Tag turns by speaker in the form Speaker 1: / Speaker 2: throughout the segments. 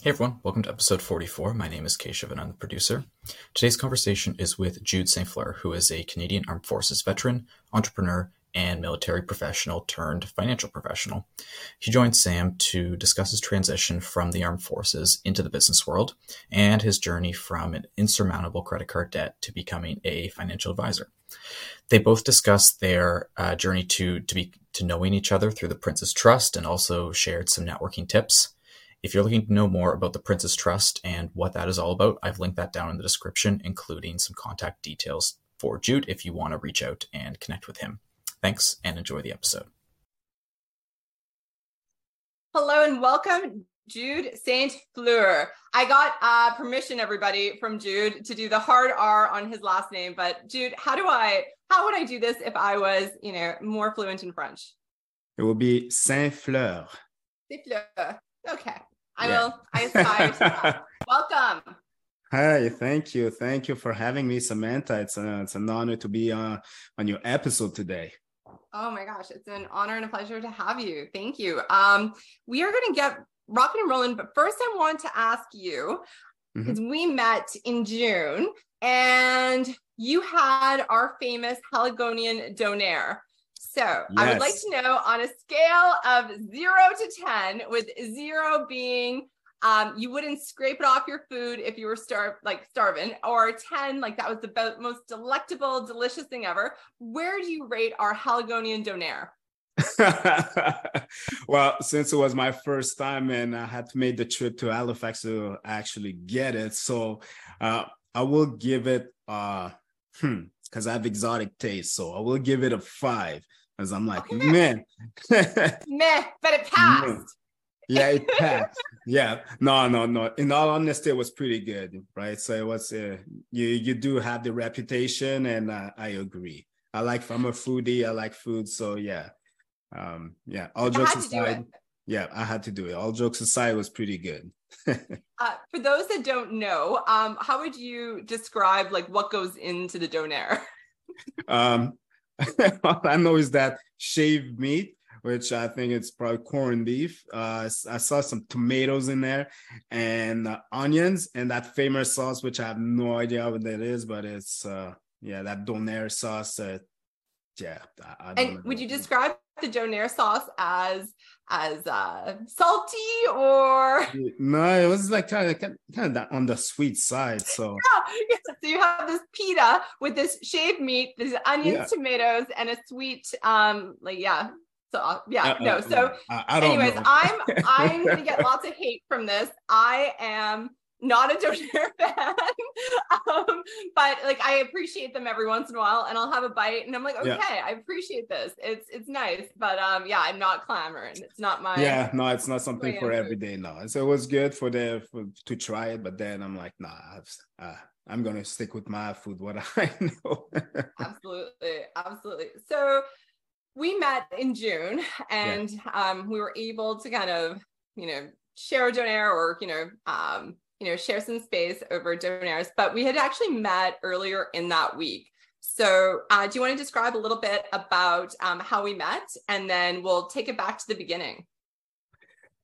Speaker 1: Hey everyone, welcome to episode 44. My name is Keshav and I'm the producer. Today's conversation is with Jude St. Fleur, who is a Canadian Armed Forces veteran, entrepreneur, and military professional turned financial professional. He joined Sam to discuss his transition from the armed forces into the business world and his journey from an insurmountable credit card debt to becoming a financial advisor. They both discuss their uh, journey to to be to knowing each other through the Prince's Trust and also shared some networking tips. If you're looking to know more about the Prince's Trust and what that is all about, I've linked that down in the description, including some contact details for Jude if you want to reach out and connect with him. Thanks and enjoy the episode.
Speaker 2: Hello and welcome, Jude St. Fleur. I got uh, permission, everybody, from Jude to do the hard R on his last name. But Jude, how do I, how would I do this if I was, you know, more fluent in French?
Speaker 3: It will be Saint Fleur.
Speaker 2: Saint Fleur. Okay. I yeah. will. I aspire to that. Welcome.
Speaker 3: Hi, thank you. Thank you for having me, Samantha. It's, a, it's an honor to be uh, on your episode today.
Speaker 2: Oh my gosh, it's an honor and a pleasure to have you. Thank you. Um, we are going to get rocking and rolling, but first I want to ask you because mm-hmm. we met in June and you had our famous Haligonian donair. So yes. I would like to know on a scale of zero to 10, with zero being um, you wouldn't scrape it off your food if you were like starving, or 10, like that was the most delectable, delicious thing ever. Where do you rate our Haligonian donair?
Speaker 3: well, since it was my first time and I had to make the trip to Halifax to actually get it, so uh, I will give it uh hmm because I have exotic taste, so I will give it a five. As I'm like, okay. man,
Speaker 2: meh, but it passed
Speaker 3: yeah, it passed. yeah, no, no, no. In all honesty, it was pretty good, right? So it was. Uh, you you do have the reputation, and uh, I agree. I like. I'm a foodie. I like food, so yeah, um, yeah. All jokes aside, yeah, I had to do it. All jokes aside, it was pretty good.
Speaker 2: uh, for those that don't know, um, how would you describe like what goes into the donair?
Speaker 3: um, I know is that shaved meat which I think it's probably corned beef. Uh, I saw some tomatoes in there and uh, onions and that famous sauce, which I have no idea what that is, but it's uh, yeah, that donair sauce. Uh, yeah.
Speaker 2: I, I and would you describe the donair sauce as as uh salty or
Speaker 3: no it was like kind of kind of on the sweet side so
Speaker 2: yeah, yeah. so you have this pita with this shaved meat these onions yeah. tomatoes and a sweet um like yeah so uh, yeah, uh, no. Uh, so, I, anyways. I'm I'm gonna get lots of hate from this. I am not a donair fan, um, but like I appreciate them every once in a while, and I'll have a bite, and I'm like, okay, yeah. I appreciate this. It's it's nice, but um, yeah, I'm not clamoring. It's not my
Speaker 3: yeah, no, it's not something for every day. No, so it was good for the for, to try it, but then I'm like, nah, I've, uh, I'm gonna stick with my food, what I know.
Speaker 2: absolutely, absolutely. So we met in June and yeah. um, we were able to kind of, you know, share a donair or, you know, um, you know, share some space over donairs, but we had actually met earlier in that week. So, uh, do you want to describe a little bit about um, how we met, and then we'll take it back to the beginning?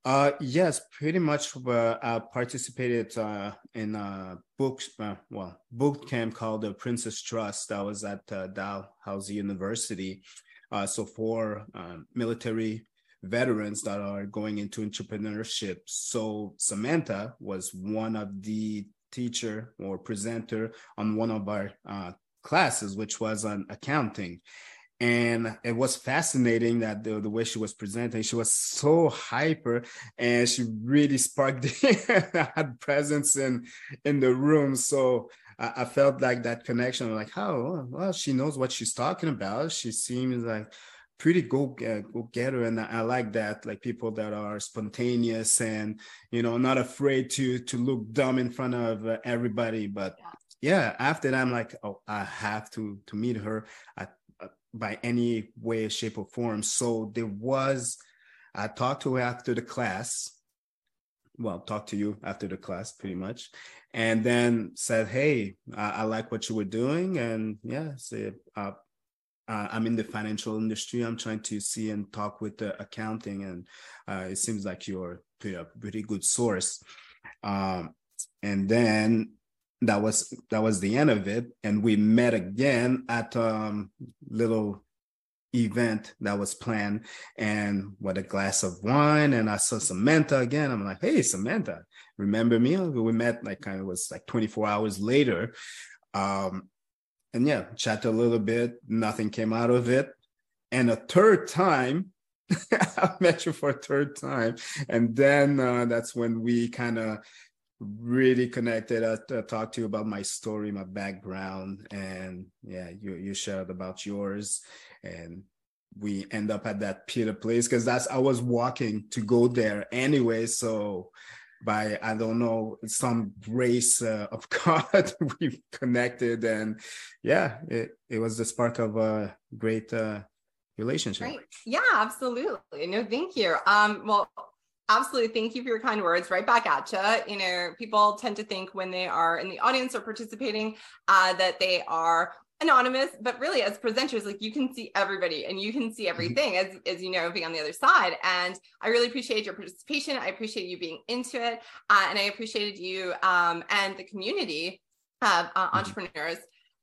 Speaker 3: Uh, yes, pretty much. Uh, I participated uh, in a book, uh, well, boot camp called the Prince's Trust. That was at uh, Dalhousie University, uh, so for military veterans that are going into entrepreneurship. So Samantha was one of the teacher or presenter on one of our uh, classes, which was on accounting. And it was fascinating that the, the way she was presenting, she was so hyper and she really sparked the presence in in the room. So I, I felt like that connection, like, oh, well, she knows what she's talking about. She seems like pretty go uh, go getter, and I, I like that. Like people that are spontaneous and you know not afraid to to look dumb in front of uh, everybody. But yeah. yeah. after that, I'm like, oh, I have to to meet her at, uh, by any way, shape, or form. So there was. I talked to her after the class well, talked to you after the class pretty much. And then said, Hey, I, I like what you were doing. And yeah, say, uh, I'm in the financial industry. I'm trying to see and talk with the accounting, and uh, it seems like you're a pretty good source. Um, and then that was that was the end of it. And we met again at um little event that was planned and with a glass of wine and I saw Samantha again. I'm like, hey Samantha, remember me? We met like kind of was like 24 hours later. Um and yeah, chat a little bit, nothing came out of it. And a third time, I met you for a third time. And then uh, that's when we kind of really connected. I, I, talked to you about my story, my background, and yeah, you you shared about yours, and we end up at that Peter place because that's I was walking to go there anyway. So by I don't know some grace uh, of God we connected, and yeah, it it was the spark of a great uh, relationship.
Speaker 2: Right. Yeah, absolutely. No, thank you. Um, well, Absolutely. Thank you for your kind words. Right back at you. You know, people tend to think when they are in the audience or participating uh, that they are anonymous, but really as presenters, like you can see everybody and you can see mm-hmm. everything as, as you know, being on the other side. And I really appreciate your participation. I appreciate you being into it. Uh, and I appreciated you um, and the community of uh, mm-hmm. entrepreneurs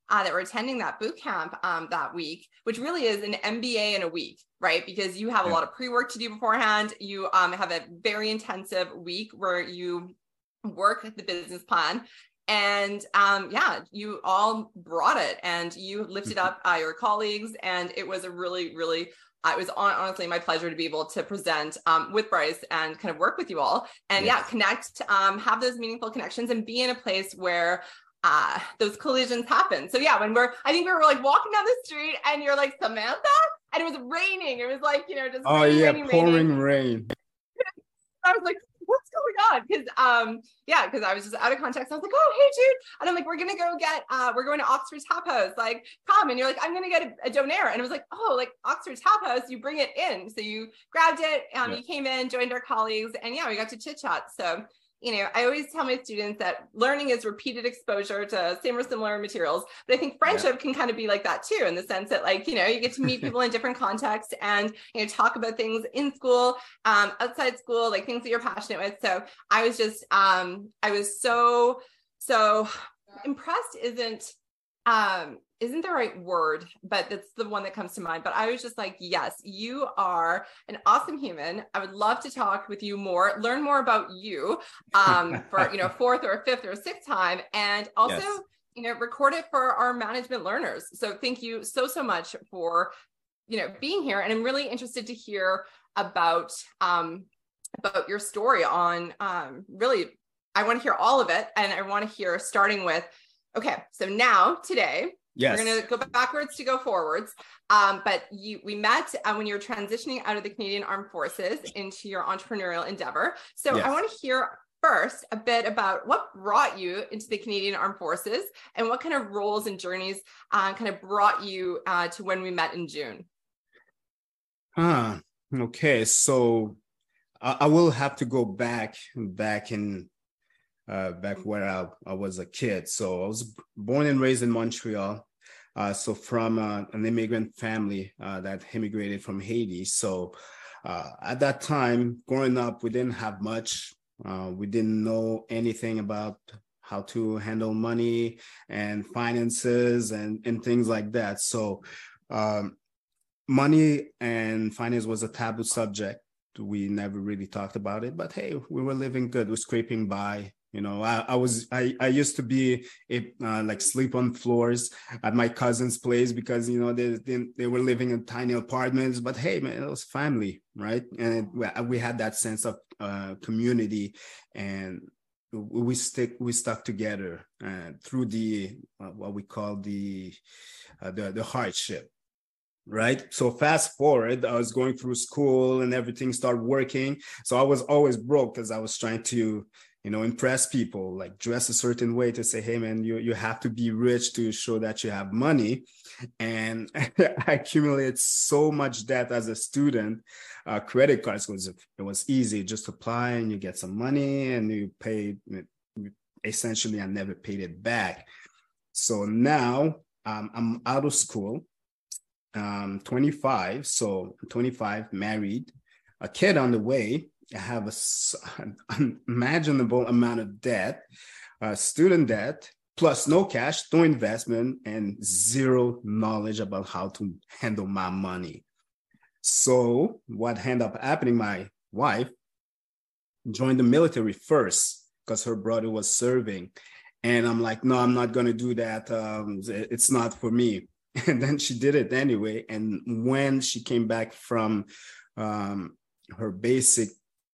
Speaker 2: uh, that were attending that boot camp um, that week, which really is an MBA in a week, right? Because you have yeah. a lot of pre work to do beforehand. You um, have a very intensive week where you work the business plan. And um, yeah, you all brought it and you lifted mm-hmm. up uh, your colleagues. And it was a really, really uh, it was honestly my pleasure to be able to present um, with Bryce and kind of work with you all and yes. yeah, connect, um, have those meaningful connections and be in a place where uh, those collisions happen. So yeah, when we're, I think we were like walking down the street and you're like, Samantha, and it was raining. It was like, you know, just
Speaker 3: oh raining, yeah, raining, pouring raining. rain.
Speaker 2: I was like, what's going on? Because um, yeah, because I was just out of context. I was like, oh, hey, Jude. And I'm like, we're gonna go get uh, we're going to Oxford Tap House. Like, come. And you're like, I'm gonna get a, a donair. And it was like, oh, like Oxford Tap House, you bring it in. So you grabbed it, um, yeah. you came in, joined our colleagues, and yeah, we got to chit chat. So you know, I always tell my students that learning is repeated exposure to same or similar materials. But I think friendship yeah. can kind of be like that too, in the sense that, like, you know, you get to meet people in different contexts and, you know, talk about things in school, um, outside school, like things that you're passionate with. So I was just, um, I was so, so impressed isn't um isn't the right word, but that's the one that comes to mind. But I was just like, yes, you are an awesome human. I would love to talk with you more, learn more about you um, for, you know, fourth or fifth or sixth time. And also, yes. you know, record it for our management learners. So thank you so, so much for, you know, being here. And I'm really interested to hear about, um, about your story on um, really, I want to hear all of it. And I want to hear starting with, okay, so now today, Yes. We're going to go backwards to go forwards. Um, but you, we met uh, when you were transitioning out of the Canadian Armed Forces into your entrepreneurial endeavor. So yes. I want to hear first a bit about what brought you into the Canadian Armed Forces and what kind of roles and journeys uh, kind of brought you uh, to when we met in June.
Speaker 3: Huh. Okay. So I, I will have to go back back in uh, back where I, I, was a kid. So I was born and raised in Montreal. Uh, so from uh, an immigrant family uh, that immigrated from Haiti. So uh, at that time, growing up, we didn't have much. Uh, we didn't know anything about how to handle money and finances and, and things like that. So um, money and finance was a taboo subject we never really talked about it but hey we were living good we're scraping by you know i, I was I, I used to be a, uh, like sleep on floors at my cousin's place because you know they, they, they were living in tiny apartments. But hey man it was family right? And it, we had that sense of uh, community and we stick we stuck together uh, through the uh, what we call the uh, the the hardship right? So fast forward i was going through school and everything started working. So i was always broke because i was trying to you know impress people like dress a certain way to say hey man you, you have to be rich to show that you have money. And i accumulated so much debt as a student. Uh, credit cards was it was easy. Just apply and you get some money and you pay essentially i never paid it back. So now um, i'm out of school. Um 25 so 25 married a kid on the way have a, an unimaginable amount of debt, uh, student debt, plus no cash, no investment, and zero knowledge about how to handle my money. So what ended up happening? My wife joined the military first because her brother was serving, and I'm like, no, I'm not gonna do that. Um, it's not for me. And then she did it anyway. And when she came back from um, her basic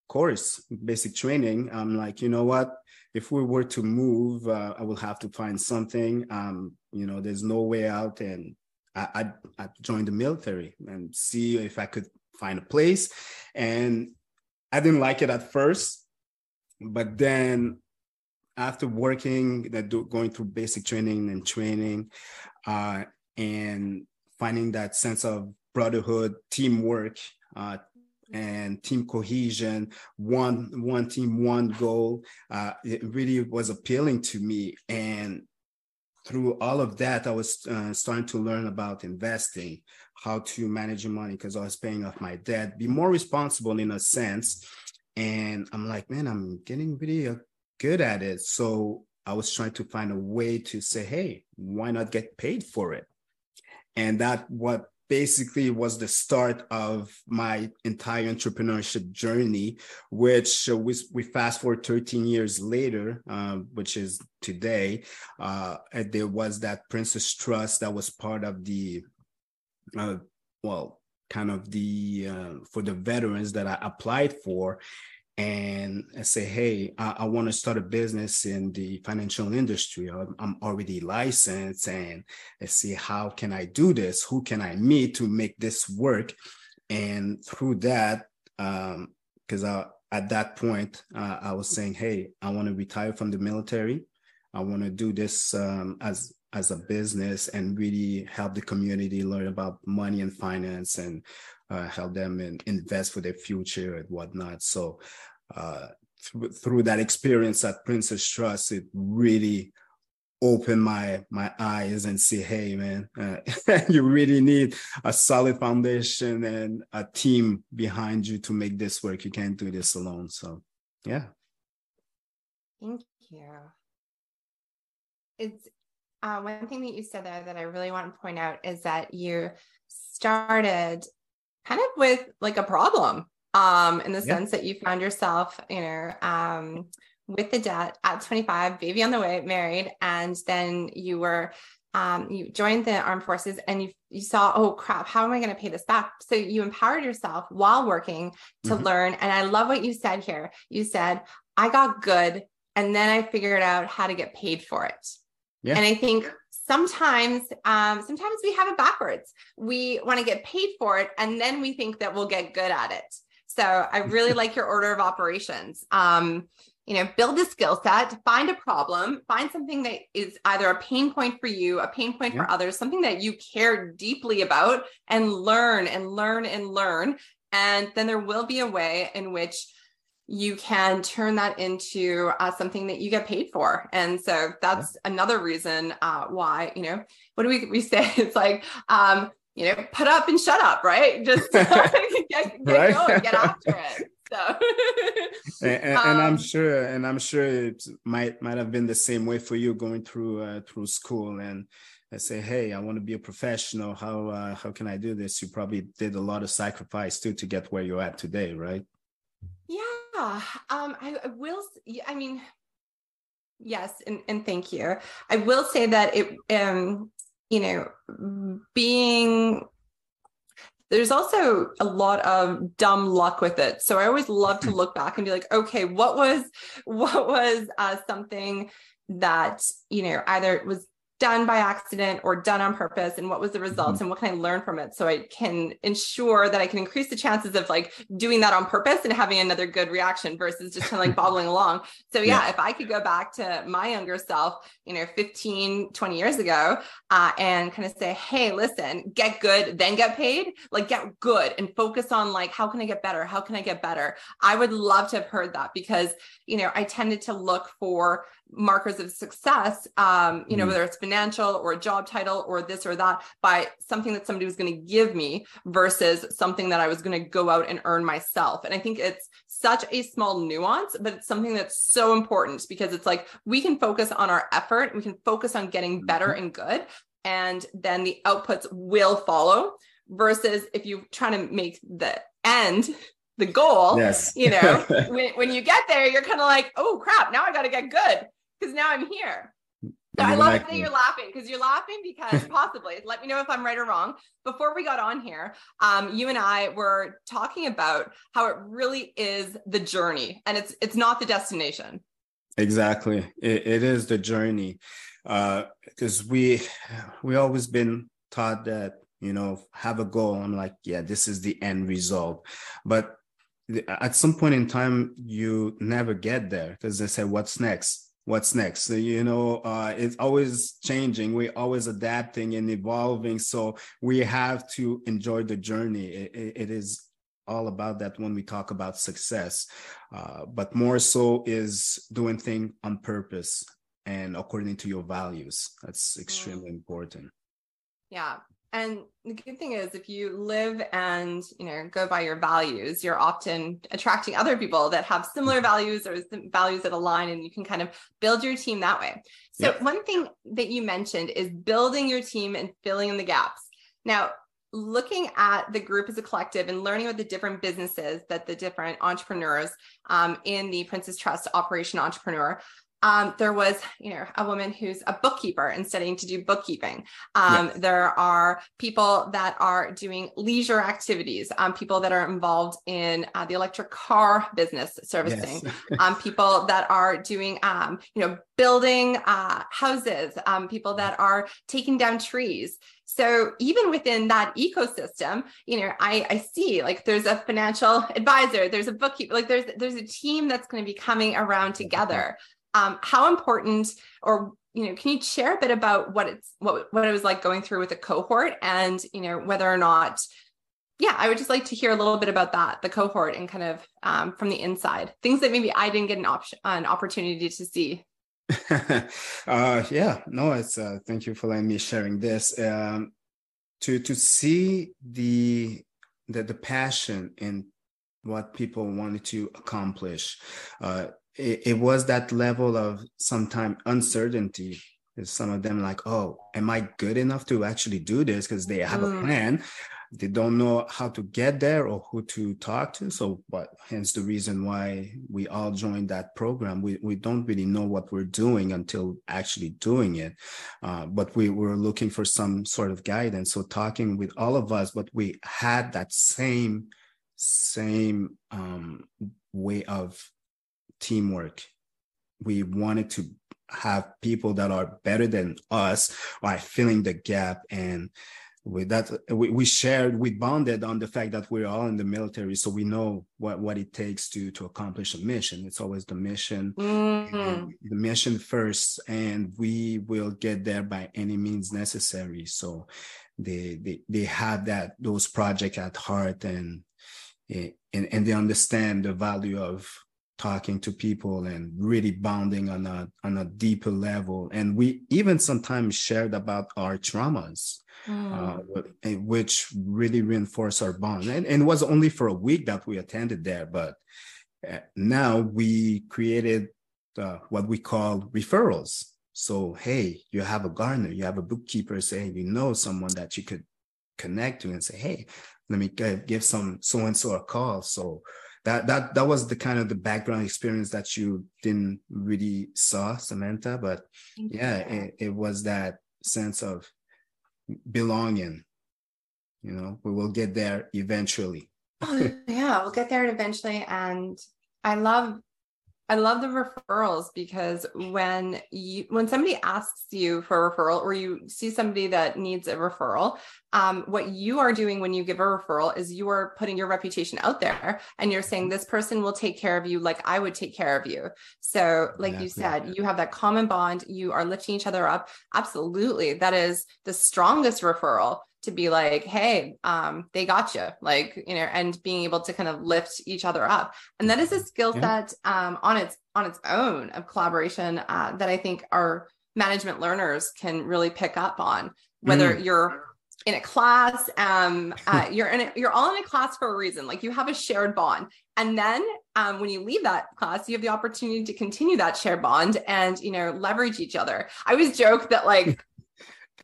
Speaker 3: course, basic training, I'm like, you know what? If we were to move, uh, I will have to find something. Um, you know, there's no way out, and I, I I joined the military and see if I could find a place. And I didn't like it at first, but then after working, that going through basic training and training, uh, and finding that sense of brotherhood, teamwork, uh, and team cohesion, one one team, one goal. Uh, it really was appealing to me, and through all of that, I was uh, starting to learn about investing, how to manage your money because I was paying off my debt, be more responsible in a sense. And I'm like, man, I'm getting really uh, good at it. So I was trying to find a way to say, hey, why not get paid for it? And that what basically was the start of my entire entrepreneurship journey, which uh, we, we fast forward 13 years later, uh, which is today. Uh, there was that Prince's Trust that was part of the, uh, well, kind of the uh, for the veterans that I applied for and I say, hey, I, I want to start a business in the financial industry. I'm, I'm, already licensed, and I see how can I do this? Who can I meet to make this work? And through that, because um, at that point, uh, I was saying, hey, I want to retire from the military. I want to do this um, as as a business and really help the community learn about money and finance and uh, help them and invest for their future and whatnot. So uh, th- through that experience at Prince's Trust, it really opened my my eyes and say, hey man, uh, you really need a solid foundation and a team behind you to make this work. You can't do this alone. So yeah.
Speaker 2: Thank you. It's uh, one thing that you said there that I really want to point out is that you started kind of with like a problem um in the yeah. sense that you found yourself you know um with the debt at 25 baby on the way married and then you were um, you joined the armed forces and you you saw oh crap how am i going to pay this back so you empowered yourself while working to mm-hmm. learn and i love what you said here you said i got good and then i figured out how to get paid for it yeah. and i think sometimes um, sometimes we have it backwards we want to get paid for it and then we think that we'll get good at it so i really like your order of operations um, you know build a skill set find a problem find something that is either a pain point for you a pain point yeah. for others something that you care deeply about and learn and learn and learn and then there will be a way in which you can turn that into uh, something that you get paid for. And so that's yeah. another reason uh, why, you know, what do we, we say? It's like, um, you know, put up and shut up, right? Just get, get right? going, get after it. So,
Speaker 3: and, and, um, and, I'm um, sure, and I'm sure it might might have been the same way for you going through uh, through school. And I say, hey, I want to be a professional. How uh, how can I do this? You probably did a lot of sacrifice too to get where you're at today, right?
Speaker 2: Yeah, um, I, I will. I mean, yes, and, and thank you. I will say that it, um, you know, being there's also a lot of dumb luck with it. So I always love to look back and be like, okay, what was what was uh, something that you know either was done by accident or done on purpose and what was the results mm-hmm. and what can i learn from it so i can ensure that i can increase the chances of like doing that on purpose and having another good reaction versus just kind of like bobbling along. So yeah, yeah, if i could go back to my younger self you know 15 20 years ago uh, and kind of say hey listen get good then get paid like get good and focus on like how can i get better? How can i get better? I would love to have heard that because you know i tended to look for markers of success um you know mm. whether it's financial or a job title or this or that by something that somebody was going to give me versus something that i was going to go out and earn myself and i think it's such a small nuance, but it's something that's so important because it's like we can focus on our effort, we can focus on getting better mm-hmm. and good, and then the outputs will follow. Versus if you try to make the end the goal, yes. you know, when, when you get there, you're kind of like, oh crap, now I got to get good because now I'm here. I love that you're laughing because you're laughing because possibly, let me know if I'm right or wrong. Before we got on here, um, you and I were talking about how it really is the journey and it's it's not the destination.
Speaker 3: Exactly. it, it is the journey. because uh, we we always been taught that, you know, have a goal. I'm like, yeah, this is the end result. But at some point in time, you never get there because they say, what's next? What's next? So, you know uh, it's always changing. We're always adapting and evolving. So we have to enjoy the journey. It, it is all about that when we talk about success. Uh, but more so is doing things on purpose and according to your values. That's extremely mm. important.
Speaker 2: Yeah and the good thing is if you live and you know go by your values you're often attracting other people that have similar mm-hmm. values or values that align and you can kind of build your team that way so yep. one thing that you mentioned is building your team and filling in the gaps now looking at the group as a collective and learning about the different businesses that the different entrepreneurs um, in the Prince's Trust Operation Entrepreneur um, there was, you know, a woman who's a bookkeeper and studying to do bookkeeping. Um, yes. There are people that are doing leisure activities, um, people that are involved in uh, the electric car business servicing, yes. Um, people that are doing, um, you know, building uh, houses, um, people that are taking down trees. So even within that ecosystem, you know, I, I see like there's a financial advisor, there's a bookkeeper, like there's there's a team that's going to be coming around together um, how important or you know can you share a bit about what it's what what it was like going through with a cohort and you know whether or not yeah i would just like to hear a little bit about that the cohort and kind of um, from the inside things that maybe i didn't get an option an opportunity to see.
Speaker 3: Uh, yeah no it's uh, thank you for letting me sharing this. Um, to to see the the, the passion in what people wanted to accomplish uh, it, it was that level of sometimes uncertainty. Some of them like oh am i good enough to actually do this? Because they have mm. a plan. They don't know how to get there or who to talk to. So but hence the reason why we all joined that program. We, we don't really know what we're doing until actually doing it. Uh, but we were looking for some sort of guidance. So talking with all of us but we had that same same um, way of teamwork. We wanted to have people that are better than us by filling the gap and with that we, we shared we bonded on the fact that we're all in the military so we know what what it takes to to accomplish a mission it's always the mission mm-hmm. the mission first and we will get there by any means necessary so they they, they have that those projects at heart and and, and they understand the value of talking to people and really bonding on a on a deeper level. And we even sometimes shared about our traumas mm. uh, which really reinforced our bond. And, and, it was only for a week that we attended there but uh, now we created uh, what we call referrals. So hey you have a gardener you have a bookkeeper say you know someone that you could connect to and say hey let me give some so and so a call. So that that that was the kind of the background experience that you didn't really saw samantha but yeah it, it was that sense of belonging you know? We will get there eventually.
Speaker 2: Oh, yeah we'll get there eventually and i love I love the referrals because when you when somebody asks you for a referral or you see somebody that needs a referral, um, what you are doing when you give a referral is you are putting your reputation out there and you're saying this person will take care of you like I would take care of you. So, like you said, you have that common bond, you are lifting each other up. Absolutely. That is the strongest referral to be like, hey, um, they got you, like, you know, and being able to kind of lift each other up. And that is a skill yeah. set um, on its on its own of collaboration uh, that I think our management learners can really pick up on. Whether mm. you're in a class, um, uh, you're in a, you're all in a class for a reason. Like you have a shared bond, and then um, when you leave that class you have the opportunity to continue that shared bond and you know leverage each other i always joke that like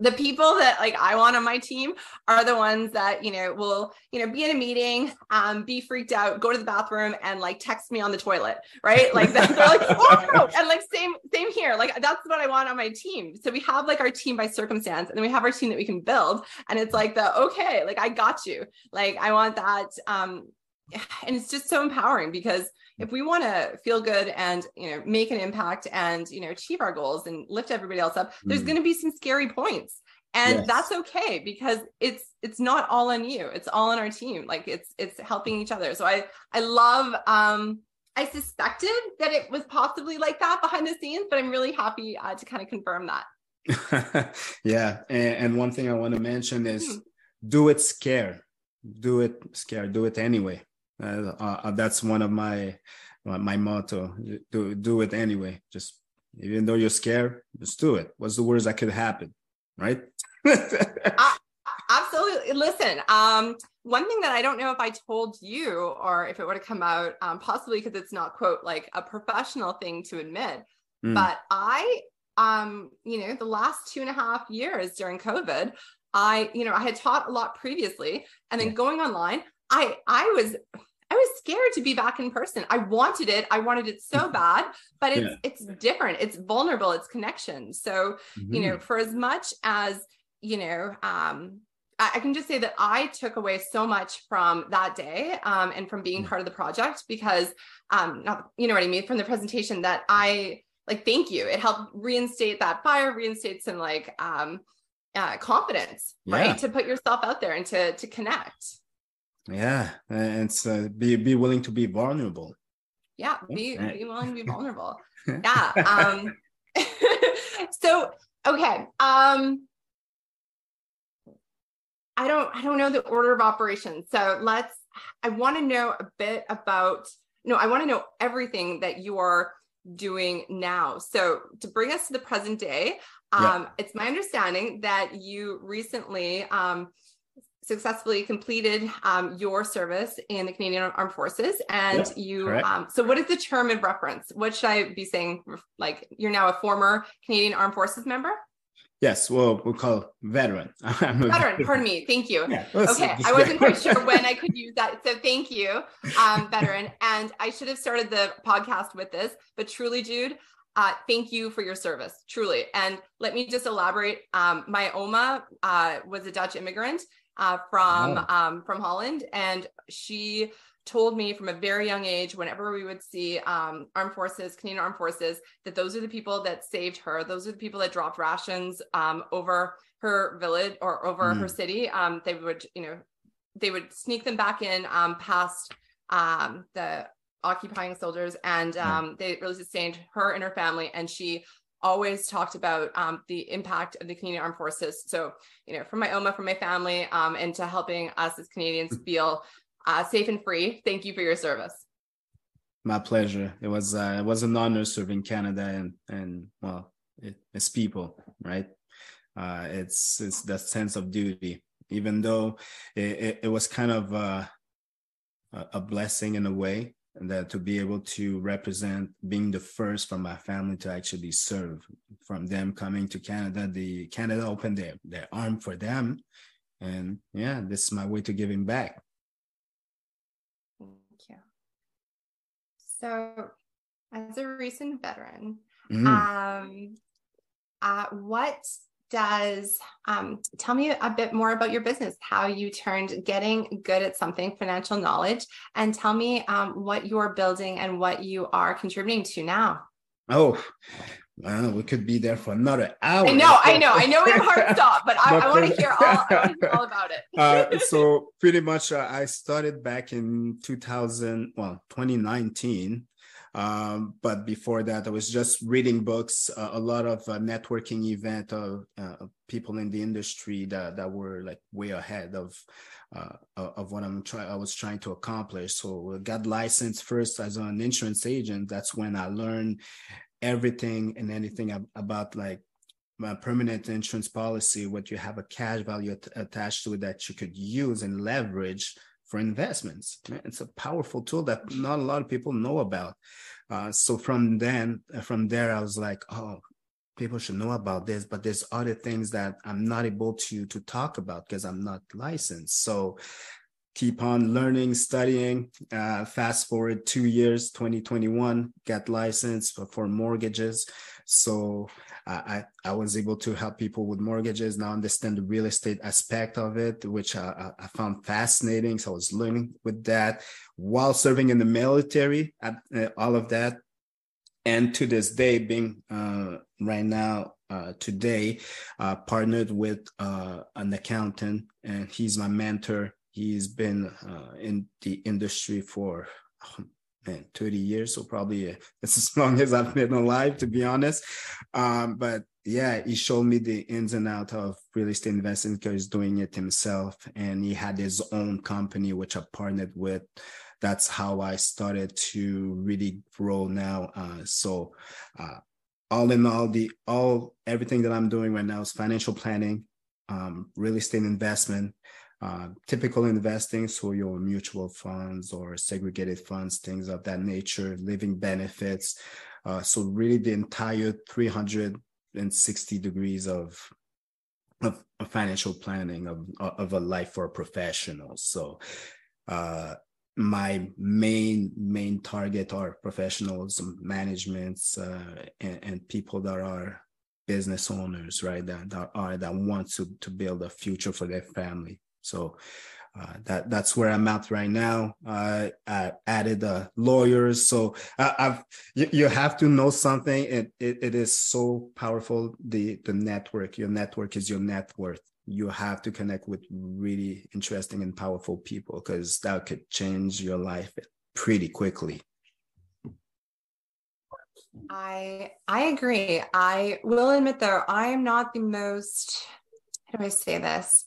Speaker 2: the people that like I want on my team are the ones that you know will you know be in a meeting, um, be freaked out, go to the bathroom, and like text me on the toilet, right? Like they're like, oh and like same same here. Like that's what I want on my team. So we have like our team by circumstance, and then we have our team that we can build, and it's like the okay, like I got you. Like I want that, um, and it's just so empowering because if we want to feel good and you know make an impact and you know achieve our goals and lift everybody else up there's mm. going to be some scary points. And yes. that's okay because it's it's not all on you. It's all on our team. Like it's it's helping each other. So i i love um i suspected that it was possibly like that behind the scenes but i'm really happy uh, to kind of confirm that.
Speaker 3: Yeah and, and, one thing i want to mention is hmm. do it scared. Do it scared. Do it anyway uh, uh, that's one of my my motto. Do do it anyway. Just even though you're scared, just do it. What's the worst that could happen, right?
Speaker 2: uh, absolutely. Listen, um, one thing that I don't know if I told you or if it would have come out, um, possibly because it's not quote like a professional thing to admit, mm. but I, um, you know, the last two and a half years during COVID, I, you know, I had taught a lot previously, and then yeah. going online, I I was I was scared to be back in person. I wanted it. I wanted it so bad, but it's yeah. it's different. It's vulnerable. It's connection. So, mm-hmm. you know, mm-hmm. for as much as, you know, um, I, I, can just say that I took away so much from that day um, and from being part of the project because um, not, you know what I mean, from the presentation that I like, thank you. It helped reinstate that fire, reinstate some like um uh, confidence, yeah. right? To put yourself out there and to to connect
Speaker 3: yeah and so be be willing to be vulnerable.
Speaker 2: Yeah be, be willing to be vulnerable. Yeah um so okay um i don't i don't know the order of operations so let's i want to know a bit about no i want to know everything that you are doing now. So to bring us to the present day um yeah. it's my understanding that you recently um successfully completed um, your service in the Canadian Armed Forces, and yep, you. Um, so, what is the term of reference? What should I be saying? Like, you're now a former Canadian Armed Forces member.
Speaker 3: Yes, well, we'll call veteran.
Speaker 2: veteran, pardon me. Thank you. Yeah, okay, I wasn't quite sure when I could use that. So thank you, um, veteran. And I should have started the podcast with this, but truly, Jude, uh, thank you for your service, truly. And let me just elaborate. Um, my Oma uh, was a Dutch immigrant, uh, from oh. um, from Holland, and she told me from a very young age, whenever we would see um, armed forces, Canadian armed forces, that those are the people that saved her. Those are the people that dropped rations um, over her village or over mm. her city. Um, they would, you know, they would sneak them back in um, past um, the occupying soldiers, and um, they really sustained her and her family. And she always talked about um, the impact of the Canadian Armed Forces. So, you know, from my OMA, from my family, um, into helping us as Canadians feel uh, safe and free. Thank you for your service.
Speaker 3: My pleasure. It was uh, it was an honor serving Canada and and well, it, it's people, right? Uh, it's it's that sense of duty, even though it, it, it was kind of uh, a blessing in a way and that to be able to represent being the first from my family to actually serve from them coming to canada the canada opened their, their arm for them. And yeah this is my way to giving back.
Speaker 2: Thank you. So as a recent veteran mm-hmm. um uh, what does um, tell me a bit more about your business, how you turned getting good at something, financial knowledge, and tell me um, what you're building and what you are contributing to now.
Speaker 3: Oh, well, we could be there for another hour.
Speaker 2: I know, I know, I know we have hard stop, but I, I want to hear all, hear all about it.
Speaker 3: uh, so pretty much, uh, I started back in 2000, well, 2019. Um, but before that, I was just reading books, uh, a lot of uh, networking event of uh, people in the industry that, that were like way ahead of uh, of what I'm trying. I was trying to accomplish. So I got licensed first as an insurance agent. That's when I learned everything and anything about like permanent insurance policy, what you have a cash value attached to it that you could use and leverage for investments. It's a powerful tool that not a lot of people know about. Uh, so from then, from there, I was like, oh, people should know about this, but there's other things that I'm not able to to talk about because I'm not licensed. So keep on learning, studying. Uh, fast forward two years, 2021, get licensed for, for mortgages. So I, I was able to help people with mortgages, now understand the real estate aspect of it, which I, I found fascinating. So I was learning with that while serving in the military, uh, all of that. And to this day, being uh, right now, uh, today, uh, partnered with uh, an accountant, and he's my mentor He's been uh, in the industry for oh, man, 30 years, so probably uh, as long as I've been alive, to be honest. Um, but yeah, he showed me the ins and outs of real estate investing because he's doing it himself, and he had his own company which I partnered with. That's how I started to really grow now. Uh, so, uh, all in all, the all everything that I'm doing right now is financial planning, um, real estate investment, uh, typical investing, so your mutual funds or segregated funds, things of that nature, living benefits. Uh, so really the entire 360 degrees of, of, financial planning of, of a life for a professional. So uh, my main main target are professionals, managements, uh, and, and, people that are business owners, right? That, that are that want to to build a future for their family. So uh, that that's where I'm at right now. Uh, I added lawyers, so I, have you, you, have to know something. It, it it is so powerful. The the network, your network is your net worth. You have to connect with really interesting and powerful people because that could change your life pretty quickly.
Speaker 2: I I agree. I will admit though, I am not the most how do I say this?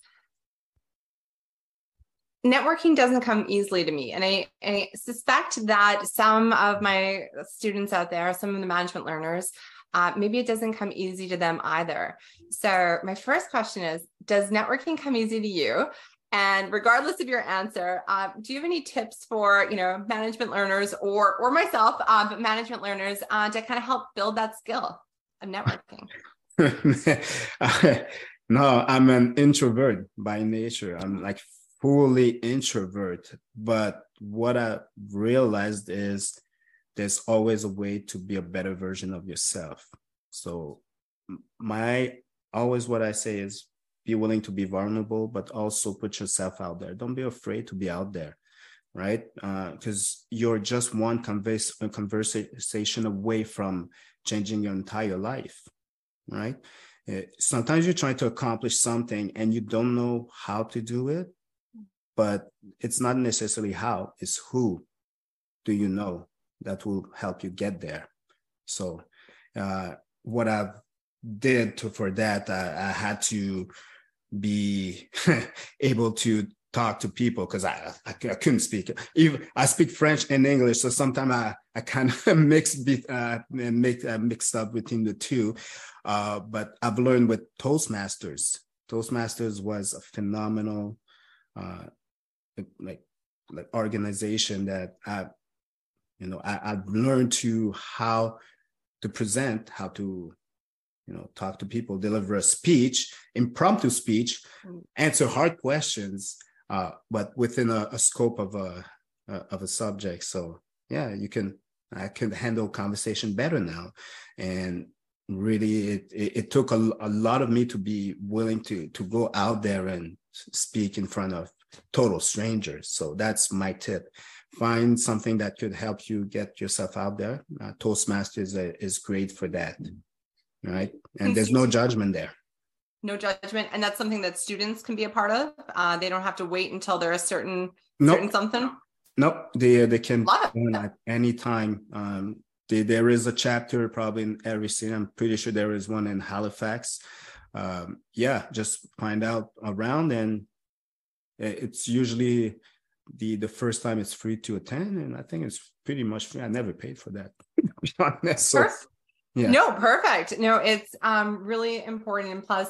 Speaker 2: Networking doesn't come easily to me. And I, I, suspect that some of my students out there, some of the management learners, uh, maybe it doesn't come easy to them either. So, my first question is Does networking come easy to you? And regardless of your answer, uh, do you have any tips for you know management learners or or myself, uh, but management learners uh, to kind of help build that skill of networking?
Speaker 3: no, I'm an introvert by nature. I'm like fully introvert but what i realized is there's always a way to be a better version of yourself. So my always what i say is be willing to be vulnerable but also put yourself out there. Don't be afraid to be out there right? Because uh, you're just one converse, conversation away from changing your entire life right? Uh, sometimes you're trying to accomplish something and you don't know how to do it but it's not necessarily how it's who do you know that will help you get there. So uh, what i did to, for that I, I had to be able to talk to people because I, I, I couldn't speak. Even I speak French and English so sometimes I I kind of mix be, uh, make uh, mixed up between the two. Uh, but I've learned with Toastmasters. Toastmasters was a phenomenal uh, like like organization that I, you know, I, I've learned to how to present, how to, you know, talk to people, deliver a speech, impromptu speech, mm. answer hard questions, uh, but within a, a scope of a, of a subject. So yeah, you can I can handle conversation better now, and really it, it, it took a, a lot of me to be willing to to go out there and speak in front of total strangers. So that's my tip. Find something that could help you get yourself out there. Uh, Toastmasters is great for that, right? And there's no judgment there.
Speaker 2: No judgment, and that's something that students can be a part of. Uh, they don't have to wait until they're a certain nope. certain something.
Speaker 3: Nope, they they can join at any time. Um, they, there is a chapter probably in every city. I'm pretty sure there is one in Halifax. Um, yeah, just find out around and it's usually the the first time it's free to attend, and I think it's pretty much free. I never paid for that.
Speaker 2: so, yeah. No, perfect. No, it's um really important, and plus,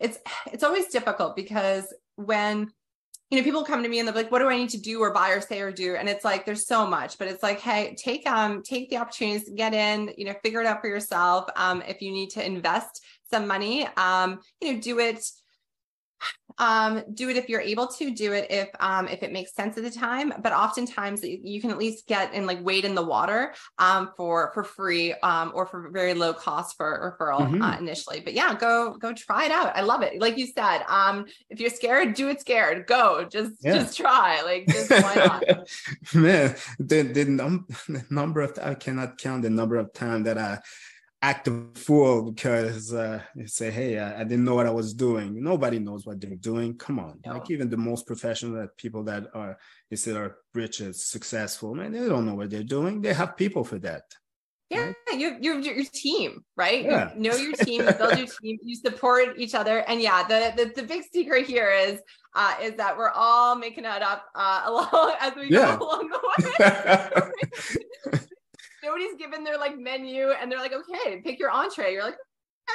Speaker 2: it's it's always difficult because when you know, people come to me and they're like, what do I need to do or buy or say or do? And it's like, there's so much, but it's like, hey, take um, take the opportunities, get in, you know, figure it out for yourself. Um, if you need to invest some money, um, you know, do it um, do it if you're able to do it if um, if it makes sense at the time but oftentimes you can at least get and like wade in the water um, for for free um, or for very low cost for referral mm-hmm. uh, initially. But yeah go go try it out. I love it. Like you said um, if you're scared do it scared. Go. Just yeah. just try. Like just why not?
Speaker 3: Man the, the, num- the number of i cannot count the number of time that i act a fool because uh, they say, "Hey, I, I, didn't know what I was doing." Nobody knows what they're doing. Come on, no. like even the most professional people that are they say are rich and successful, man, they don't know what they're doing. They have people for that.
Speaker 2: Yeah, right? you you your team, right? Yeah. You know your team, you build your team, you support each other, and yeah, the the, the big secret here is uh, is that we're all making it up uh, along as we yeah. go along the way. Nobody's given their like menu and they're like, okay, pick your entree. You're like, how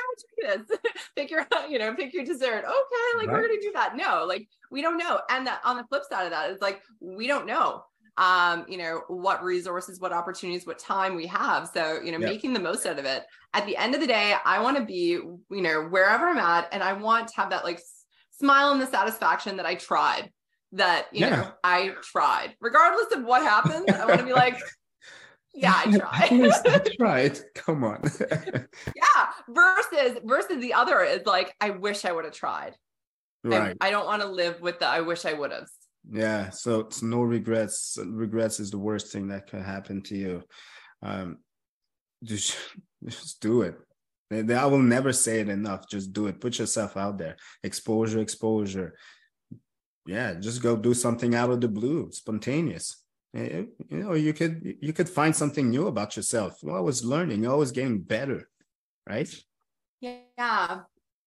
Speaker 2: much this? pick your, you know, pick your dessert. Okay, like right. we're gonna do that. No, like we don't know. And that on the flip side of that, it's like we don't know um, you know, what resources, what opportunities, what time we have. So, you know, yep. making the most out of it. At the end of the day, I want to be, you know, wherever I'm at, and I want to have that like smile and the satisfaction that I tried. That you yeah. know, I tried, regardless of what happens. I want to be like, yeah, I tried.
Speaker 3: I tried. Come on.
Speaker 2: yeah. Versus versus the other is like, I wish I would have tried. Right. I, I don't want to live with the I wish I would have.
Speaker 3: Yeah. So it's no regrets. Regrets is the worst thing that can happen to you. Um just just do it. I will never say it enough. Just do it. Put yourself out there. Exposure, exposure. Yeah, just go do something out of the blue, spontaneous. Eh, you know you could you could find something new about yourself. You're always learning. You're always getting better right?
Speaker 2: Yeah.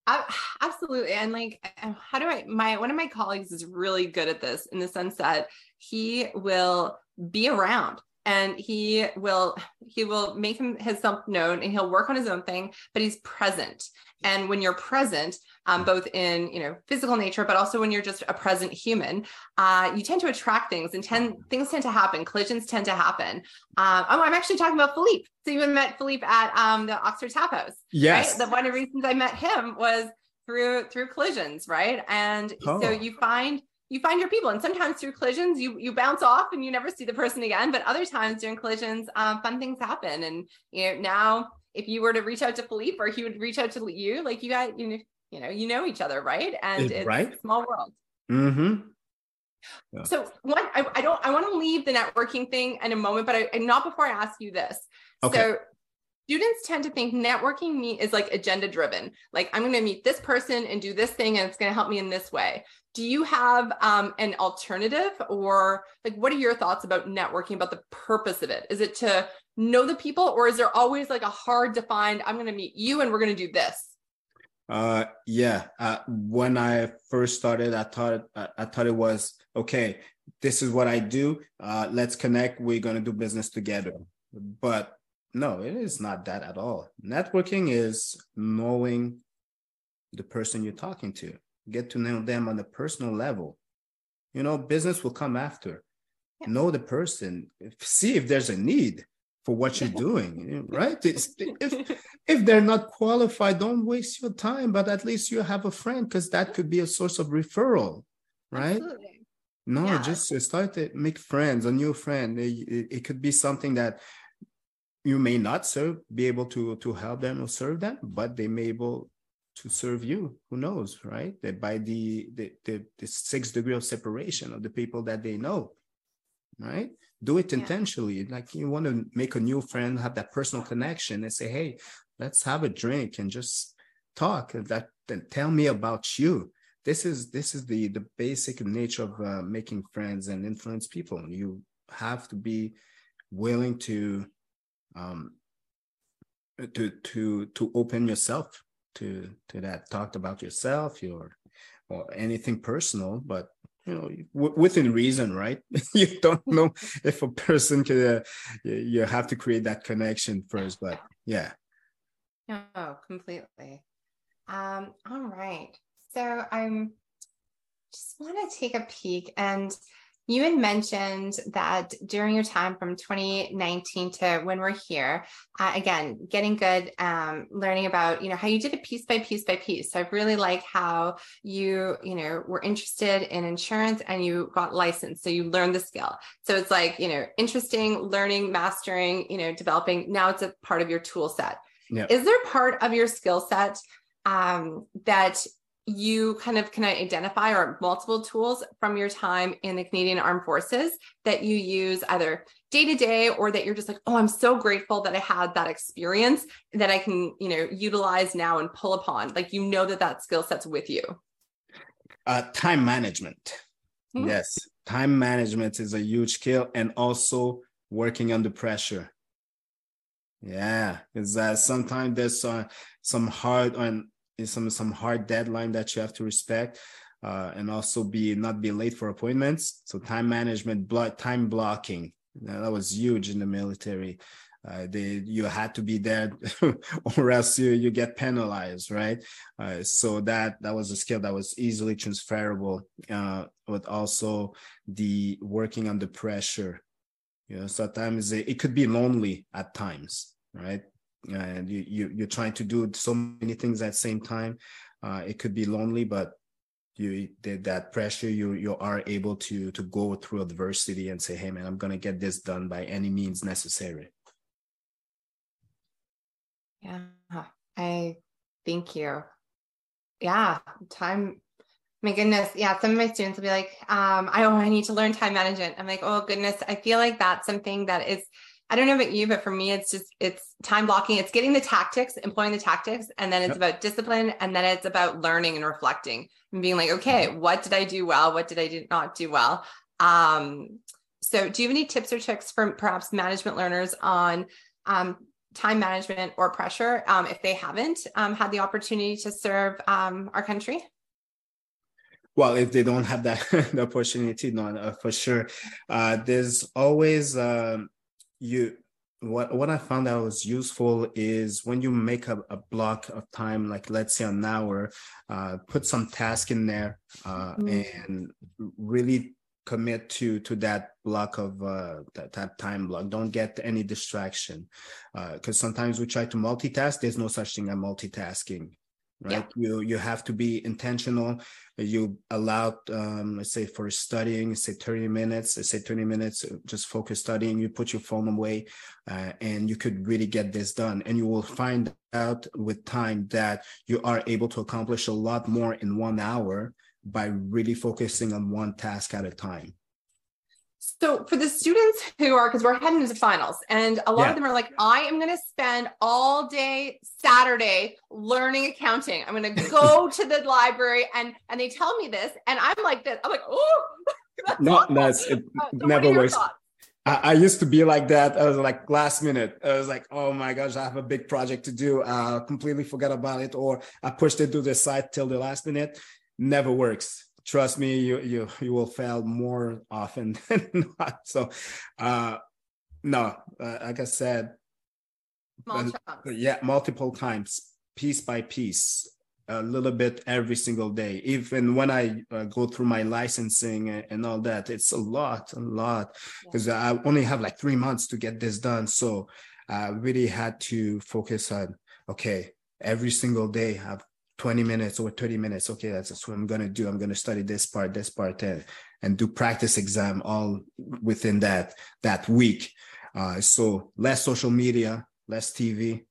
Speaker 2: I, absolutely. And like how do i my one of my colleagues is really good at this in the sense that he will be around and he will he will make him himself known and he'll work on his own thing but he's present. And when you're present um, both in you know physical nature but also when you're just a present human uh, you tend to attract things and tend things tend to happen. Collisions tend to happen. Um, oh i'm actually talking about philippe. So you met philippe at um, the oxford tap house
Speaker 3: yes.
Speaker 2: Right? the one of the reasons i met him was through through collisions right? And oh. so you find you find your people. And sometimes through collisions you you bounce off and you never see the person again. But other times during collisions um, fun things happen. And you know now if you were to reach out to philippe or he would reach out to you like you got you know you know you know each other right? And it's right? a small world.
Speaker 3: Mm-hmm.
Speaker 2: Yeah. so one I, I don't i want to leave the networking thing in a moment but I, not before i ask you this. Okay. so students tend to think networking me is like agenda driven like i'm going to meet this person and do this thing and it's going to help me in this way do you have um, an alternative or like what are your thoughts about networking about the purpose of it? Is it to know the people or is there always like a hard defined i'm going to meet you and we're going to do this
Speaker 3: uh yeah. Uh, when i first started i thought uh, i thought it was okay this is what i do. Uh let's connect. We're going to do business together. But no it is not that at all. Networking is knowing the person you're talking to get to know them on a personal level. You know, business will come after. Yeah. Know the person, see if there's a need for what you're doing, right? It's, if if they're not qualified, don't waste your time. But at least you have a friend because that could be a source of referral, right? Absolutely. No, yeah. just start to make friends, a new friend. It, it, could be something that you may not serve, be able to to help them or serve them, but they may able to serve you. Who knows right? That by the, the the the sixth degree of separation of the people that they know right? Do it intentionally. Yeah. like you want to make a new friend have that personal connection and say hey let's have a drink and just talk and that then tell me about you. This is this is the the basic nature of uh, making friends and influence people. You have to be willing to um to to to open yourself to to that. Talked about yourself your or anything personal but you know w- within reason right? You don't know if a person can uh, you have to create that connection first but yeah.
Speaker 2: Oh completely. Um all right. So i'm just want to take a peek and you had mentioned that during your time from 2019 to when we're here, uh, again, getting good, um, learning about, you know, how you did it piece by piece by piece. So I really like how you, you know, were interested in insurance and you got licensed. So you learned the skill. So it's like, you know, interesting, learning, mastering, you know, developing. Now it's a part of your tool set. Yeah. Is there part of your skill set um, that you kind of can identify or multiple tools from your time in the Canadian Armed Forces that you use either day to day or that you're just like, oh, I'm so grateful that I had that experience that I can, you know, utilize now and pull upon. Like you know that that skill set's with you.
Speaker 3: Uh, time management. Mm-hmm. Yes, time management is a huge skill, and also working under pressure. Yeah, is that sometimes there's uh, some hard and some some hard deadline that you have to respect uh, and also be not be late for appointments. So time management block time blocking that was huge in the military. Uh, they you had to be there or else you, you get penalized right? Uh, so that that was a skill that was easily transferable uh, but also the working under pressure. You know sometimes it, it could be lonely at times right and you, you you're trying to do so many things at the same time uh, it could be lonely but you that pressure you you are able to to go through adversity and say hey man i'm gonna get this done by any means necessary.
Speaker 2: Yeah i thank you. Yeah time my goodness. Yeah some of my students will be like um i oh i need to learn time management. I'm like oh goodness. I feel like that's something that is I don't know about you, but for me, it's just it's time blocking. It's getting the tactics, employing the tactics, and then it's yep. about discipline, and then it's about learning and reflecting and being like, okay, mm-hmm. what did I do well? What did I do not do well? Um, so, do you have any tips or tricks for perhaps management learners on um, time management or pressure um, if they haven't um, had the opportunity to serve um, our country?
Speaker 3: well if they don't have that the opportunity no uh, for sure uh, there's always um, you what what I found that was useful is when you make a, a block of time, like let's say an hour, uh, put some task in there uh, mm-hmm. and really commit to to that block of uh, that, that time block. Don't get any distraction because uh, sometimes we try to multitask. There's no such thing as multitasking right? Yeah. you you have to be intentional. You allow um, let's say for studying say 30 minutes let's say 20 minutes just focus studying you put your phone away uh, and you could really get this done. And you will find out with time that you are able to accomplish a lot more in one hour by really focusing on one task at a time
Speaker 2: so for the students who are, because we're heading into finals, and a lot yeah. of them are like, I am going to spend all day Saturday learning accounting. I'm going to go to the library, and and they tell me this, and I'm like this. I'm like, oh,
Speaker 3: not that's it uh, so never works. I, I, used to be like that. I was like last minute. I was like, oh my gosh, I have a big project to do. I completely forgot about it, or I pushed it to the side till the last minute. Never works trust me, you you you will fail more often than not. So, uh, no, uh, like I said, uh, yeah, multiple times, piece by piece, a little bit every single day. Even when I uh, go through my licensing and, and, all that, it's a lot, a lot, because yeah. I only have like three months to get this done. So I really had to focus on okay, every single day I've 20 minutes or 30 minutes okay that's what i'm going to do. I'm going to study this part this part and, and do practice exam all within that that week. Uh, so less social media less tv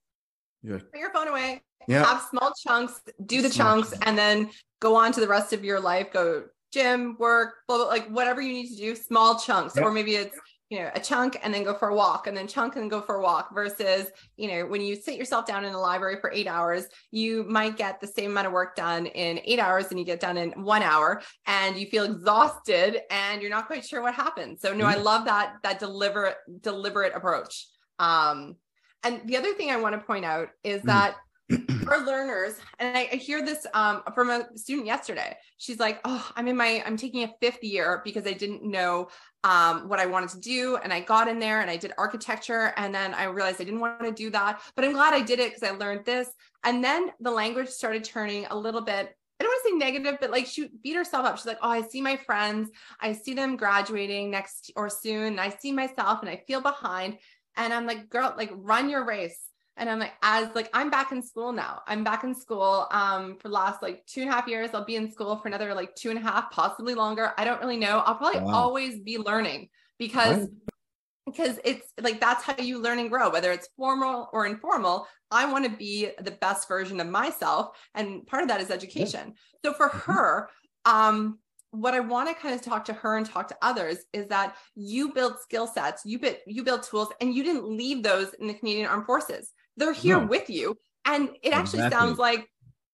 Speaker 2: put your phone away. Yeah. Have small chunks do the small chunks and then go on to the rest of your life. Go gym work blah, blah, like whatever you need to do small chunks yep. or maybe it's you know, a chunk and then go for a walk and then chunk and go for a walk versus, you know, when you sit yourself down in a library for eight hours, you might get the same amount of work done in eight hours and you get done in one hour and you feel exhausted and you're not quite sure what happened. So no, I mm-hmm. love that, that deliberate, deliberate approach. Um, and the other thing I want to point out is mm-hmm. that our learners and I, I hear this um, from a student yesterday she's like oh i'm in my i'm taking a fifth year because i didn't know um, what i wanted to do and i got in there and i did architecture and then i realized i didn't want to do that but i'm glad i did it because i learned this and then the language started turning a little bit I don't want to say negative, but like she beat herself up. She's like, oh, I see my friends, I see them graduating next or soon. I see myself and I feel behind. And I'm like, girl, like run your race. And I'm like, as like I'm back in school now. I'm back in school um for the last like two and a half years. I'll be in school for another like two and a half, possibly longer. I don't really know. I'll probably wow. always be learning because right. because it's like that's how you learn and grow, whether it's formal or informal. I want to be the best version of myself. And part of that is education. Yeah. So for mm-hmm. her, um, what I want to kind of talk to her and talk to others is that you build skill sets, you build you build tools, and you didn't leave those in the Canadian Armed Forces. They're here no. with you, and it actually exactly. sounds like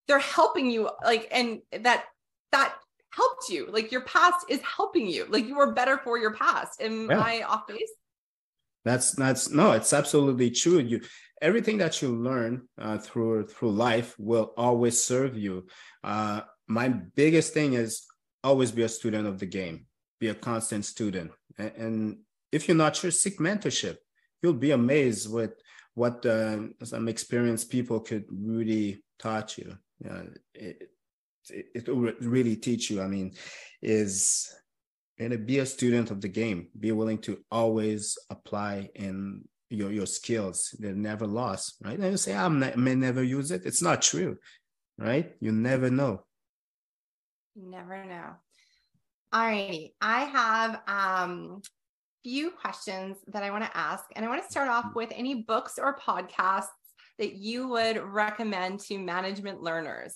Speaker 2: they're helping you. Like, and that that helped you. Like your past is helping you. Like you are better for your past. Am yeah. I off base?
Speaker 3: That's that's no, it's absolutely true. You everything that you learn uh, through through life will always serve you. Uh, my biggest thing is always be a student of the game, be a constant student. And, and if you're not sure, seek mentorship. You'll be amazed with what uh, some experienced people could really taught you. it, it, it will really teach you. I mean, is and be a student of the game. Be willing to always apply in your your skills. They're never lost, right? And you say, I may never use it. It's not true, right? You never know.
Speaker 2: Never know. All righty. I have um few questions that I want to ask. And I want to start off with any books or podcasts that you would recommend to management learners.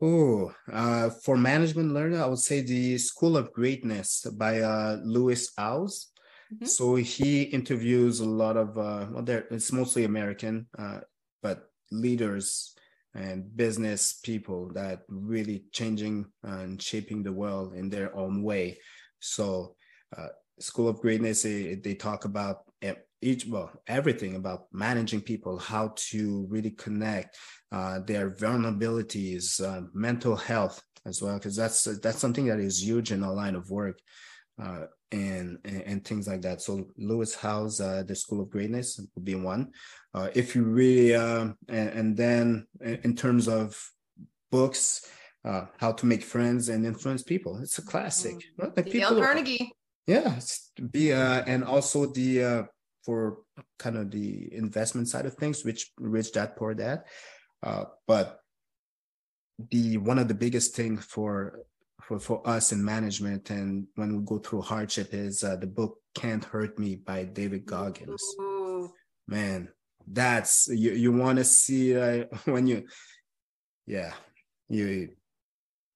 Speaker 3: Oh, uh, for management learner, I would say the School of Greatness by uh, Lewis Howes. Mm-hmm. So he interviews a lot of uh, well, there it's mostly American, uh, but leaders and business people that really changing and shaping the world in their own way. So, uh, School of Greatness, they, they talk about each well everything about managing people, how to really connect uh, their vulnerabilities, uh, mental health as well, because that's that's something that is huge in our line of work. Uh, and, and, and things like that. So Lewis Howes, uh, the School of Greatness would be one. Uh, if you really, uh, and, and, then in terms of books, uh, How to Make Friends and Influence People, it's a classic.
Speaker 2: Mm. Right? Like people, Carnegie.
Speaker 3: Yeah, be uh, and also the uh, for kind of the investment side of things, which Rich Dad Poor Dad. Uh, but the one of the biggest thing for for, for us in management and when we go through hardship is uh, the book Can't Hurt Me by David Goggins. Ooh. Man, that's you you want to see uh, when you yeah, you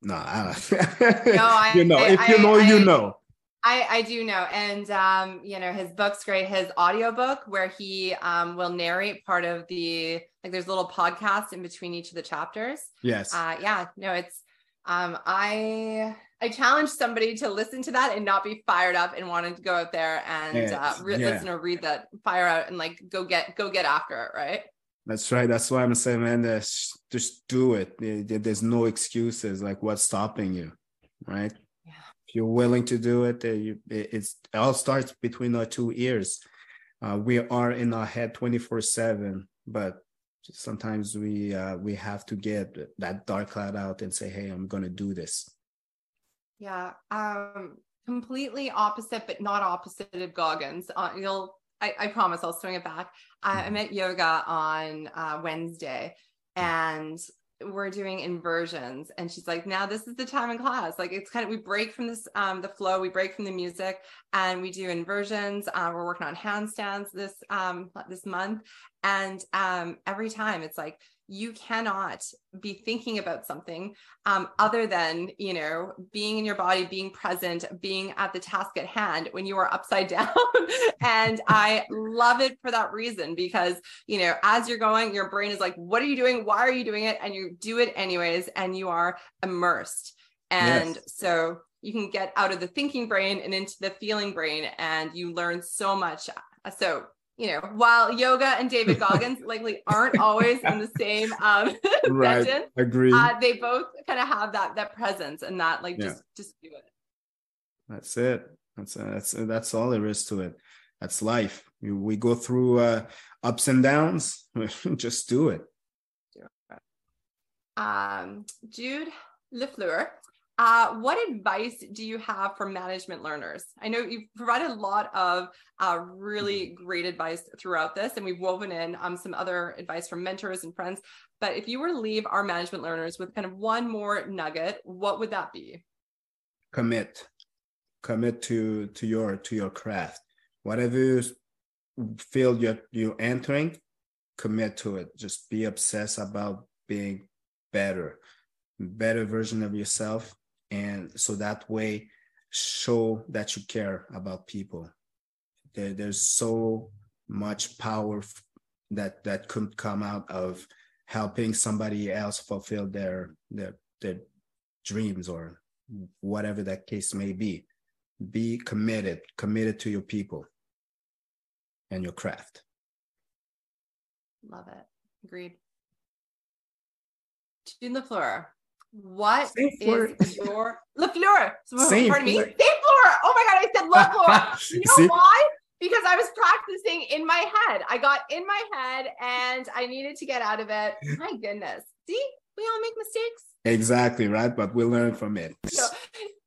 Speaker 3: no, I don't no, I, you know, I, if you know, I, you know.
Speaker 2: I, I do know. And, um, you know, his book's great. His audiobook where he um, will narrate part of the, like there's a little podcast in between each of the chapters.
Speaker 3: Yes.
Speaker 2: Uh, yeah, no, it's, um, I I challenge somebody to listen to that and not be fired up and wanting to go out there and uh, re- yeah. listen or read that fire out and like go get go get after it, right?
Speaker 3: That's right. That's why I'm saying, man, just do it. There's no excuses. Like, what's stopping you, right? If you're willing to do it, it's it all starts between our two ears. Uh, we are in our head 24 seven, but sometimes we uh, we have to get that dark cloud out and say hey i'm gonna do this
Speaker 2: yeah um completely opposite but not opposite of goggins uh, you'll I, I, promise i'll swing it back i, I mm-hmm. met yoga on uh, wednesday and we're doing inversions. And she's like now this is the time in class. Like it's kind of we break from this um the flow we break from the music and we do inversions. Uh, we're working on handstands this um this month. And um every time it's like you cannot be thinking about something um, other than you know being in your body being present being at the task at hand when you are upside down. And i love it for that reason because you know as you're going your brain is like what are you doing? Why are you doing it? And you do it anyways and you are immersed. And yes. so you can get out of the thinking brain and into the feeling brain and you learn so much. So you know, while yoga and David Goggins likely aren't always in the same um right. sentence,
Speaker 3: agree.
Speaker 2: Uh, they both kind of have that that presence and that like just just do it.
Speaker 3: That's it. That's uh, that's uh, that's all there is to it. That's life. We, we go through uh, ups and downs. just do it.
Speaker 2: Um, Jude, Lafleur. Uh, what advice do you have for management learners? I know you've provided a lot of uh, really mm-hmm. great advice throughout this, and we've woven in um, some other advice from mentors and friends. But if you were to leave our management learners with kind of one more nugget, what would that be?
Speaker 3: Commit, commit to to your to your craft. Whatever field you're you're entering, commit to it. Just be obsessed about being better, better version of yourself and so that way show that you care about people. There, there's so much power that that could come out of helping somebody else fulfill their their their dreams or whatever that case may be. Be committed committed to your people and your craft.
Speaker 2: Love it. Agreed. Jude Lafleur what is your Lafleur?
Speaker 3: Same
Speaker 2: pardon me. St-Fleur. Oh my god, I said Lafleur. you know See? why? Because I was practicing in my head. I got in my head and I needed to get out of it. My goodness. See, we all make mistakes.
Speaker 3: Exactly, right? But we learn from it. So,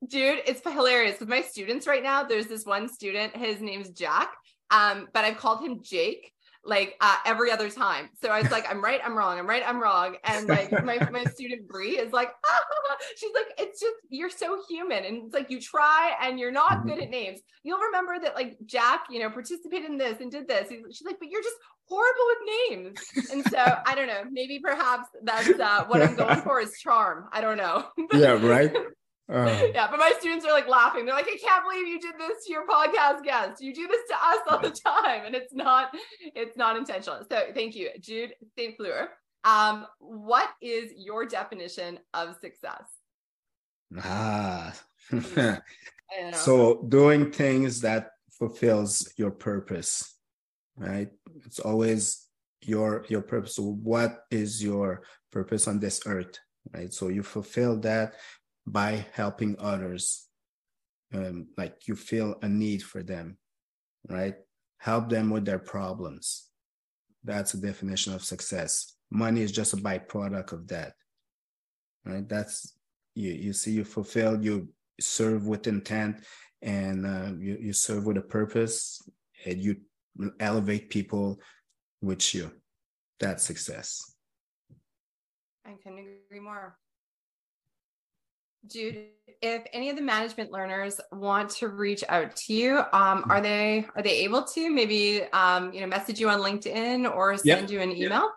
Speaker 2: dude, it's hilarious. With my students right now, there's this one student, his name's Jack. Um, but I've called him Jake like uh, every other time. So I was like, I'm right, I'm wrong, I'm right, I'm wrong. And like my, my student Bree is like, ah, she's like, it's just you're so human. And it's like you try and you're not mm-hmm. good at names. You'll remember that like Jack, you know, participated in this and did this. She's like, but you're just horrible with names. And so I don't know, maybe perhaps that's uh, what I'm going for is charm. I don't know.
Speaker 3: yeah, right.
Speaker 2: Uh, yeah, but my students are like laughing. They're like, I can't believe you did this to your podcast guest. You do this to us all the time, and it's not, it's not intentional. So thank you, Jude St. Fleur. Um, what is your definition of success?
Speaker 3: Ah, so doing things that fulfills your purpose, right? It's always your your purpose. So what is your purpose on this earth, right? So you fulfill that by helping others um, like you feel a need for them right? Help them with their problems. That's a definition of success. Money is just a byproduct of that right? That's you you see you fulfill you serve with intent and uh, you, you serve with a purpose and you elevate people with you. That's success.
Speaker 2: I couldn't agree more Jude, if any of the management learners want to reach out to you, um, are they are they able to maybe um, you know message you on LinkedIn or send you an email?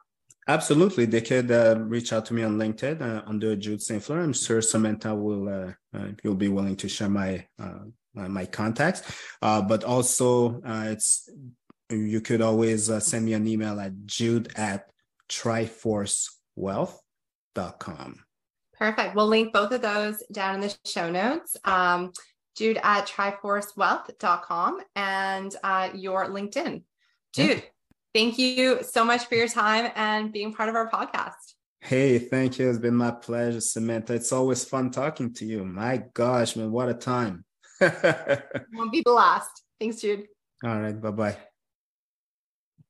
Speaker 3: Absolutely, they could uh, reach out to me on LinkedIn uh, under Jude Saint Fleur. I'm sure Samantha will uh, uh, you'll be willing to share my uh, my contacts, uh, but also it's you could always send me an email at Jude at triforcewealth.com.
Speaker 2: Perfect. We'll link both of those down in the show notes. Um, Jude at triforcewealth.com and uh, your LinkedIn. Jude, yeah. thank you so much for your time and being part of our podcast.
Speaker 3: Hey, thank you. It's been my pleasure, Samantha. It's always fun talking to you. My gosh, man, what a time.
Speaker 2: Won't be the last. Thanks, Jude.
Speaker 3: All right. Bye bye.